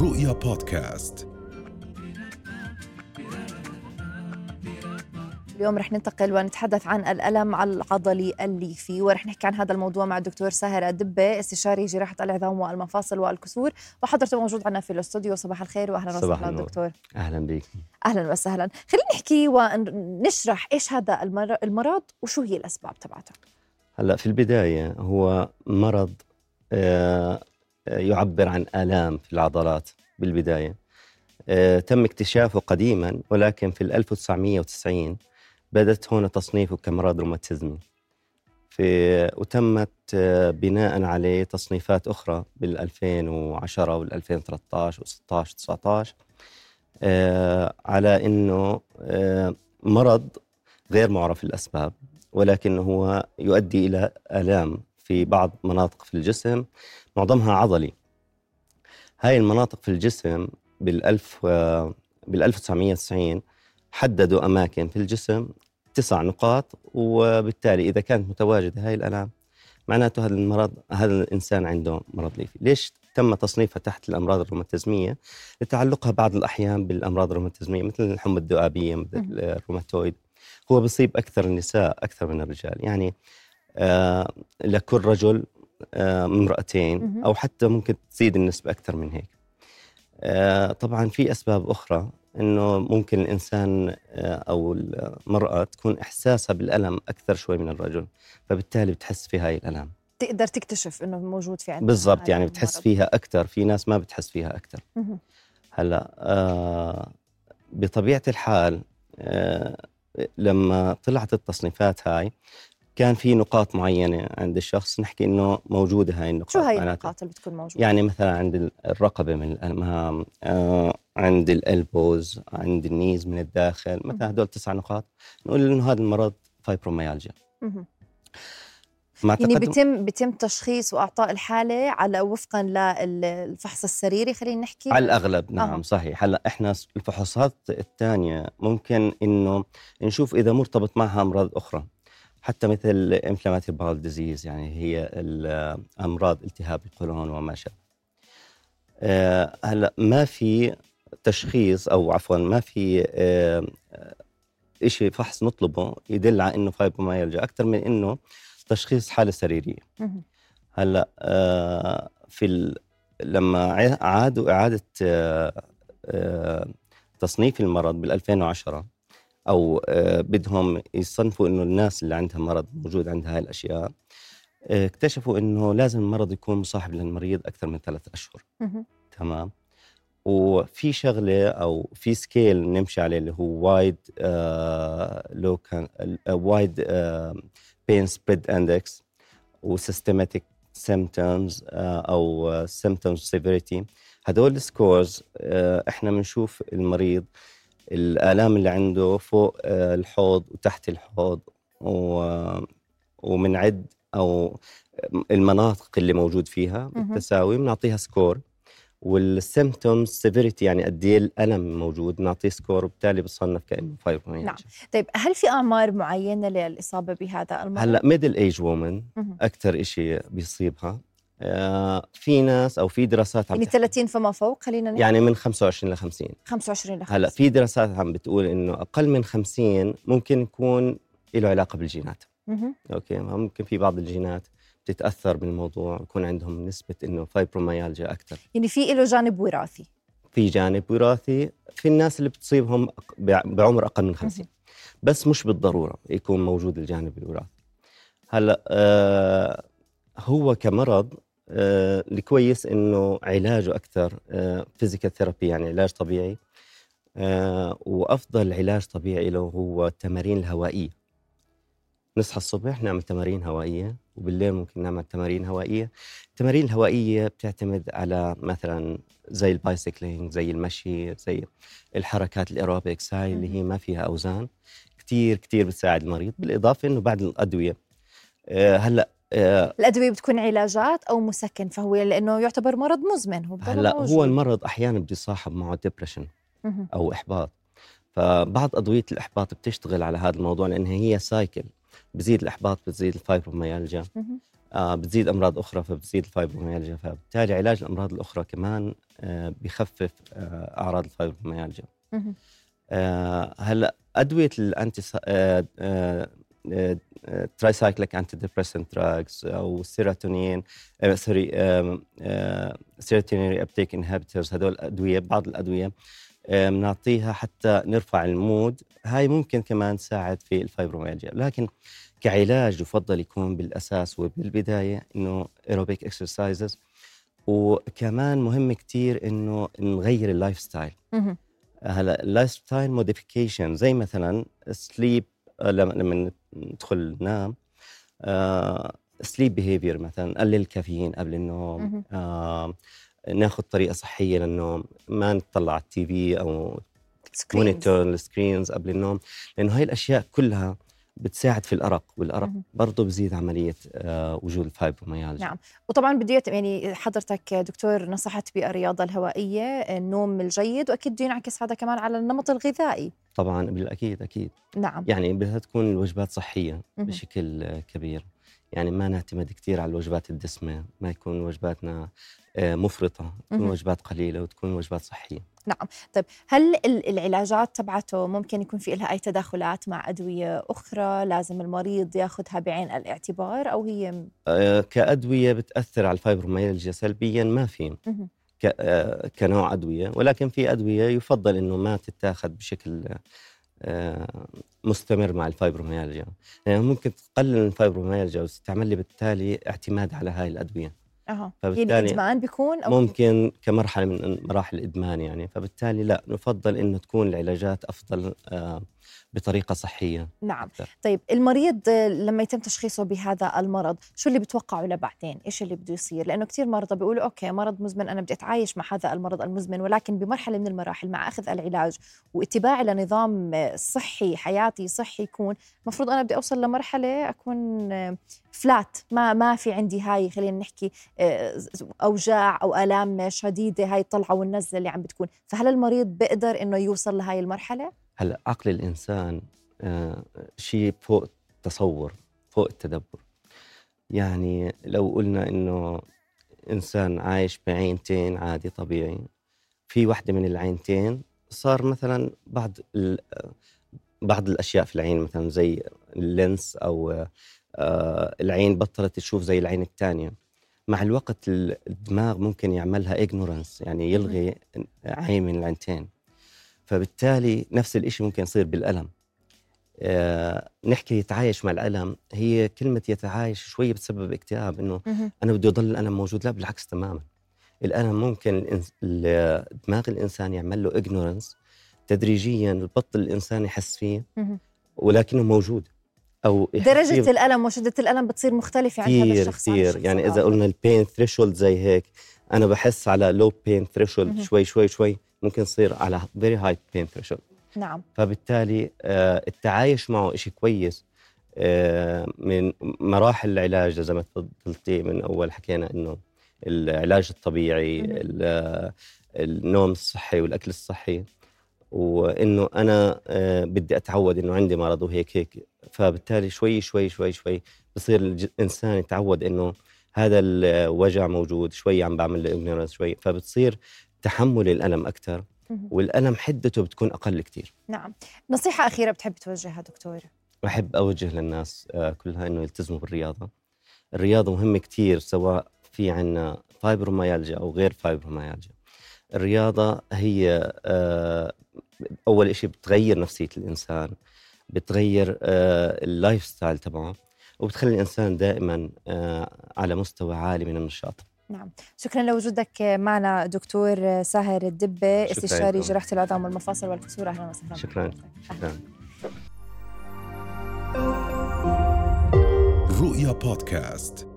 رؤيا بودكاست. اليوم رح ننتقل ونتحدث عن الألم العضلي الليفي ورح نحكي عن هذا الموضوع مع الدكتور ساهر الدبة استشاري جراحة العظام والمفاصل والكسور. وحضرته موجود عندنا في الاستوديو صباح الخير وأهلا صباح وسهلا. دكتور. أهلا بك أهلا وسهلا. خلينا نحكي ونشرح إيش هذا المر- المرض وشو هي الأسباب تبعته. هلأ في البداية هو مرض آه، يعبر عن آلام في العضلات بالبداية. آه، تم اكتشافه قديما ولكن في ال 1990 بدأت هون تصنيفه كمرض روماتيزمي. في وتمت آه، بناء عليه تصنيفات أخرى بال 2010 وال 2013 و16 19 آه، على إنه آه، مرض غير معرف الاسباب ولكن هو يؤدي إلى آلام في بعض مناطق في الجسم معظمها عضلي. هاي المناطق في الجسم بالألف بال 1990 حددوا أماكن في الجسم تسع نقاط وبالتالي إذا كانت متواجدة هاي الألام معناته هذا المرض هذا الإنسان عنده مرض ليفي. ليش تم تصنيفها تحت الأمراض الروماتيزمية؟ لتعلقها بعض الأحيان بالأمراض الروماتيزمية مثل الحمى الذئابية مثل. الروماتويد. هو بيصيب أكثر النساء أكثر من الرجال. يعني آه لكل رجل آه امرأتين مهم. أو حتى ممكن تزيد النسبة أكثر من هيك آه طبعا في أسباب أخرى إنه ممكن الإنسان آه أو المرأة تكون إحساسها بالألم أكثر شوي من الرجل فبالتالي بتحس في هاي الألم تقدر تكتشف إنه موجود في عندنا بالضبط يعني بتحس المرض. فيها أكثر في ناس ما بتحس فيها أكثر. هلأ آه بطبيعة الحال آه لما طلعت التصنيفات هاي كان في نقاط معينة عند الشخص نحكي إنه موجودة هاي النقاط شو هاي النقاط اللي بتكون موجودة؟ يعني مثلا عند ال- الرقبة من الامام آه عند ال elbows عند ال knees من الداخل مثلا هدول تسع نقاط نقول إنه هذا المرض فايبروميالجيا يعني تقدم بيتم بيتم تشخيص وإعطاء الحالة على وفقا للفحص السريري خلينا نحكي؟ على الأغلب نعم أها. صحيح. هلأ إحنا الفحوصات الثانية ممكن إنه نشوف إذا مرتبط معها امراض أخرى. حتى مثل inflammatory bowel disease يعني هي ال- أمراض التهاب القولون وما شابه آه، هلأ ما في تشخيص أو عفوا ما في آه، شيء فحص نطلبه يدل على إنه فايبروميالجيا أكثر من إنه تشخيص حالة سريرية. هلأ آه، في. لما عادوا إعادة تصنيف المرض بال 2010 أو آه، بدهم يصنفوا إنه الناس اللي عندها مرض موجود عندها هاي الأشياء آه، اكتشفوا إنه لازم المرض يكون مصاحب للمريض أكثر من ثلاث أشهر. تمام؟ وفي شغلة أو في scale نمشي عليه اللي هو wide لو كان wide pain spread index و systematic symptoms أو symptoms severity هدول ال scores إحنا بنشوف المريض الآلام اللي عنده فوق آه، الحوض وتحت الحوض و- ومنعد أو المناطق اللي موجود فيها. بالتساوي بنعطيها score وال symptoms severity يعني قد إيه الألم موجود بنعطيه score وبالتالي بصنف كأنه فايبروميالجيا نعم. طيب هل في أعمار معينة للإصابة بهذا المرض؟ هلأ middle age women. أكثر شيء بيصيبها في ناس أو في دراسات عم يعني تحكي. 30 فما فوق خلينا نحكي. يعني من 25 ل 50 25 ل هلأ في دراسات عم بتقول إنه أقل من 50 ممكن يكون له علاقة بالجينات. مهم. okay ممكن في بعض الجينات بتتأثر بالموضوع يكون عندهم نسبة إنه فايبروميالجيا أكثر. يعني في له جانب وراثي. في جانب وراثي في الناس اللي بتصيبهم بعمر أقل من 50 بس مش بالضرورة يكون موجود الجانب الوراثي. هلأ آه هو كمرض آه الكويس إنه علاجه أكثر آه physical therapy يعني علاج طبيعي آه وأفضل علاج طبيعي له هو التمارين الهوائية. نصحى الصبح نعمل تمارين هوائية وبالليل ممكن نعمل تمارين هوائية. التمارين الهوائية بتعتمد على مثلا زي ال bicycling زي المشي زي الحركات الايروبكس هاي اللي هي ما فيها أوزان. كتير كتير بتساعد المريض بالإضافة إنه بعد الأدوية. آه هلأ آه الأدوية بتكون علاجات أو مسكن فهو لأنه يعتبر مرض مزمن هو هلأ. هو المرض أحيانا بده يصاحب معه depression. أو إحباط فبعض أدوية الإحباط بتشتغل على هذا الموضوع لأن هي cycle بزيد الإحباط بتزيد الفايبروميالجيا مهم. آه بتزيد أمراض أخرى فبتزيد الفايبروميالجيا فبالتالي علاج الأمراض الأخرى كمان آه بيخفف آه أعراض الفايبروميالجيا مهم. آه هلأ أدوية ال anti tricyclic antidepressant drugs أو serotonin sorry serotonin uptake inhibitors هدول الأدوية بعض الأدوية بنعطيها حتى نرفع ال mood. هاي ممكن كمان تساعد في الفايبروميالجيا. لكن كعلاج يفضل يكون بالأساس وبالبداية إنه aerobic exercises وكمان مهم كتير إنه نغير ال lifestyle. هلا ال lifestyle modification زي مثلا sleep لما لما ندخل ننام sleep behavior مثلا نقلل الكافيين قبل النوم. آه ناخذ طريقة صحية للنوم ما نطلع على ال TV أو. monitor ال screens قبل النوم لأنه هاي الأشياء كلها بتساعد في الأرق والأرق. برضه بزيد عملية آه وجود الفايبروميالجيا نعم وطبعا بدي يعني حضرتك دكتور نصحت بالرياضه الهوائية النوم الجيد وأكيد بده ينعكس هذا كمان على النمط الغذائي طبعا بالأكيد أكيد. نعم. يعني بدها تكون الوجبات صحية مهم. بشكل كبير. يعني ما نعتمد كثير على الوجبات الدسمة ما يكون وجباتنا آه، مفرطة. تكون. وجبات قليلة وتكون وجبات صحية. طيب هل ال- العلاجات تبعته ممكن يكون في لها أي تداخلات مع أدوية أخرى؟ لازم المريض ياخذها بعين الاعتبار أو هي آه، كأدوية بتأثر على الفايبروميالجيا سلبيا ما في. كنوع أدوية ولكن في أدوية يفضل إنه ما تتاخذ بشكل آه، مستمر مع الفايبروميالجيا. يعني ممكن تقلل الفايبروميالجيا وتستعمل لي بالتالي اعتماد على هاي الأدوية. أها. يعني ادمان بيكون أو ممكن كمرحلة من مراحل الإدمان يعني. فبالتالي لا نفضل إنه تكون العلاجات أفضل آه، بطريقة صحية نعم. أكثر. طيب المريض لما يتم تشخيصه بهذا المرض شو اللي بتوقعه لبعدين إيش اللي بده يصير؟ لأنه كثير مرضى بيقولوا أوكي مرض مزمن أنا بدي أتعايش مع هذا المرض المزمن ولكن بمرحلة من المراحل مع أخذ العلاج واتباعي لنظام صحي حياتي صحي يكون المفروض أنا بدي أوصل لمرحلة أكون فلات ما ما في عندي هاي خلينا نحكي آه، أوجاع أو آلام شديدة هاي الطلعة والنزلة اللي عم بتكون. فهل المريض بيقدر إنه يوصل لهاي المرحلة؟ هلا عقل الإنسان آه، شيء فوق التصور فوق التدبر. يعني لو قلنا إنه إنسان عايش بعينتين عادي طبيعي في واحدة من العينتين صار مثلا بعض ال- بعض الأشياء في العين مثلا زي ال lens أو آه، العين بطلت تشوف زي العين الثانية مع الوقت ال- الدماغ ممكن يعملها ignorance يعني يلغي عين من العينتين. فبالتالي نفس الشيء ممكن يصير بالألم آه، نحكي يتعايش مع الألم هي كلمة يتعايش شوية بتسبب اكتئاب إنه مهم. أنا بدي يضل الالم موجود لا بالعكس تماما الألم ممكن دماغ الإنسان يعمل له ignorance تدريجيا ببطل الإنسان يحس فيه. ولكنه موجود أو فيه الألم وشدة الألم بتصير مختلفة عند هذا الشخص عن كثير يعني إذا. قلنا ال pain threshold زي هيك أنا بحس على low pain threshold. شوي شوي شوي ممكن يصير على very high pain threshold نعم. فبالتالي آه، التعايش معه شيء كويس آه، من مراحل العلاج زي ما تفضلتي من أول حكينا إنه العلاج الطبيعي النوم الصحي والأكل الصحي وإنه أنا آه، بدي أتعود إنه عندي مرض وهيك هيك. فبالتالي شوي شوي شوي شوي بصير الانسان يتعود إنه هذا الوجع موجود شوي عم بعمل له شوي فبتصير تحمل الألم أكثر. والألم حدته بتكون أقل كثير نعم. نصيحة أخيرة بتحب توجهها دكتور؟ بحب أوجه للناس آه، كلها إنه يلتزموا بالرياضة. الرياضة مهمة كتير سواء في عنا فايبروميالجيا أو غير فايبروميالجيا الرياضة هي آه، أول إشي بتغير نفسية الإنسان بتغير آه، ال lifestyle تبعه. وبتخلي الإنسان دائما آه، على مستوى عالي من النشاط. نعم. شكرا لوجودك معنا دكتور ساهر الدبة استشاري. جراحة العظام والمفاصل والكسور. أهلا وسهلا. شكراً. شكرا. رؤيا بودكاست.